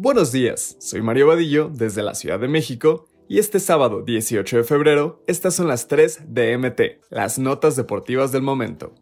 Buenos días, soy Mario Vadillo desde la Ciudad de México y este sábado 18 de febrero estas son las 3 de MT, las notas deportivas del momento.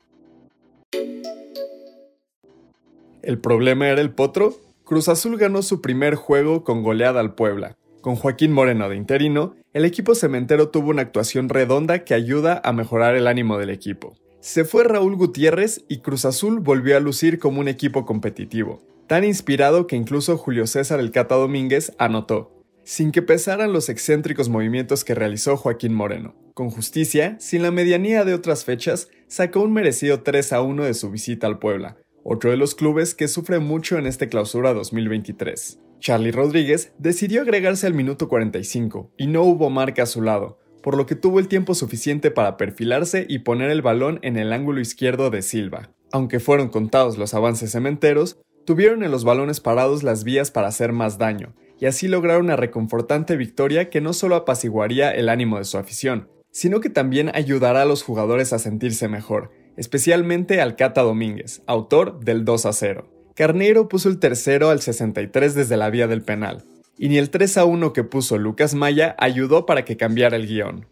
¿El problema era el potro? Cruz Azul ganó su primer juego con goleada al Puebla. Con Joaquín Moreno de interino, el equipo cementero tuvo una actuación redonda que ayuda a mejorar el ánimo del equipo. Se fue Raúl Gutiérrez y Cruz Azul volvió a lucir como un equipo competitivo tan inspirado que incluso Julio César el Cata Domínguez anotó, sin que pesaran los excéntricos movimientos que realizó Joaquín Moreno. Con justicia, sin la medianía de otras fechas, sacó un merecido 3 a 1 de su visita al Puebla, otro de los clubes que sufre mucho en este clausura 2023. Charlie Rodríguez decidió agregarse al minuto 45 y no hubo marca a su lado, por lo que tuvo el tiempo suficiente para perfilarse y poner el balón en el ángulo izquierdo de Silva. Aunque fueron contados los avances cementeros, Tuvieron en los balones parados las vías para hacer más daño, y así lograron una reconfortante victoria que no solo apaciguaría el ánimo de su afición, sino que también ayudará a los jugadores a sentirse mejor, especialmente al Cata Domínguez, autor del 2 a 0. Carneiro puso el tercero al 63 desde la vía del penal, y ni el 3 a 1 que puso Lucas Maya ayudó para que cambiara el guion.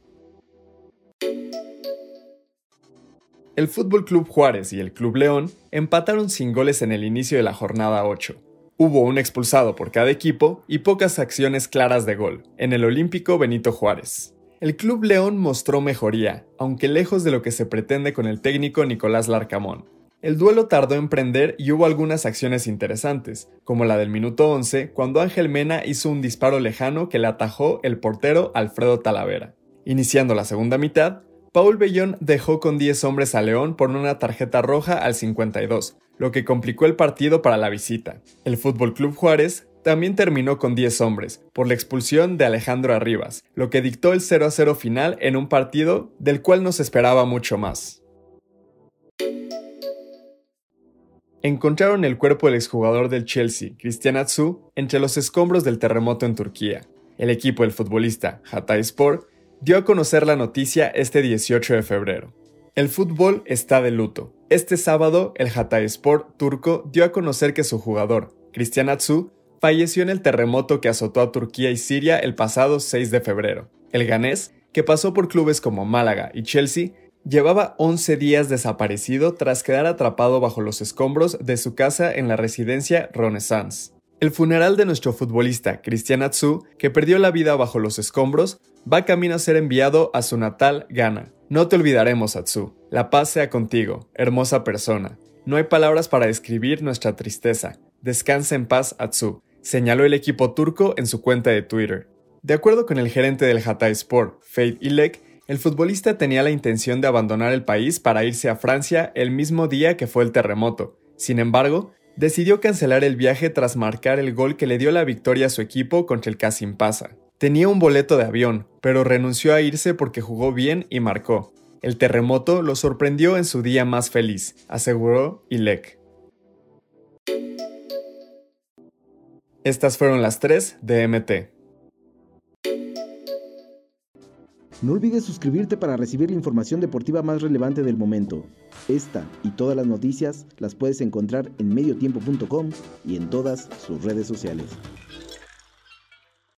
El Fútbol Club Juárez y el Club León empataron sin goles en el inicio de la jornada 8. Hubo un expulsado por cada equipo y pocas acciones claras de gol, en el Olímpico Benito Juárez. El Club León mostró mejoría, aunque lejos de lo que se pretende con el técnico Nicolás Larcamón. El duelo tardó en prender y hubo algunas acciones interesantes, como la del minuto 11, cuando Ángel Mena hizo un disparo lejano que le atajó el portero Alfredo Talavera. Iniciando la segunda mitad, Paul Bellón dejó con 10 hombres a León por una tarjeta roja al 52, lo que complicó el partido para la visita. El Fútbol Club Juárez también terminó con 10 hombres, por la expulsión de Alejandro Arribas, lo que dictó el 0 a 0 final en un partido del cual no se esperaba mucho más. Encontraron el cuerpo del exjugador del Chelsea, Cristian Atsu, entre los escombros del terremoto en Turquía. El equipo del futbolista, Hatay Sport, dio a conocer la noticia este 18 de febrero. El fútbol está de luto. Este sábado, el Hatayspor turco dio a conocer que su jugador, Cristian Atsu, falleció en el terremoto que azotó a Turquía y Siria el pasado 6 de febrero. El ganés, que pasó por clubes como Málaga y Chelsea, llevaba 11 días desaparecido tras quedar atrapado bajo los escombros de su casa en la residencia Renaissance. El funeral de nuestro futbolista Cristian Atsu, que perdió la vida bajo los escombros, va camino a ser enviado a su natal Ghana. No te olvidaremos, Atsu. La paz sea contigo, hermosa persona. No hay palabras para describir nuestra tristeza. Descansa en paz, Atsu, señaló el equipo turco en su cuenta de Twitter. De acuerdo con el gerente del Hatay Sport, Faith Ilek, el futbolista tenía la intención de abandonar el país para irse a Francia el mismo día que fue el terremoto. Sin embargo, decidió cancelar el viaje tras marcar el gol que le dio la victoria a su equipo contra el Kasimpasa. Tenía un boleto de avión, pero renunció a irse porque jugó bien y marcó. El terremoto lo sorprendió en su día más feliz, aseguró Ilek. Estas fueron las tres de MT. No olvides suscribirte para recibir la información deportiva más relevante del momento. Esta y todas las noticias las puedes encontrar en mediotiempo.com y en todas sus redes sociales.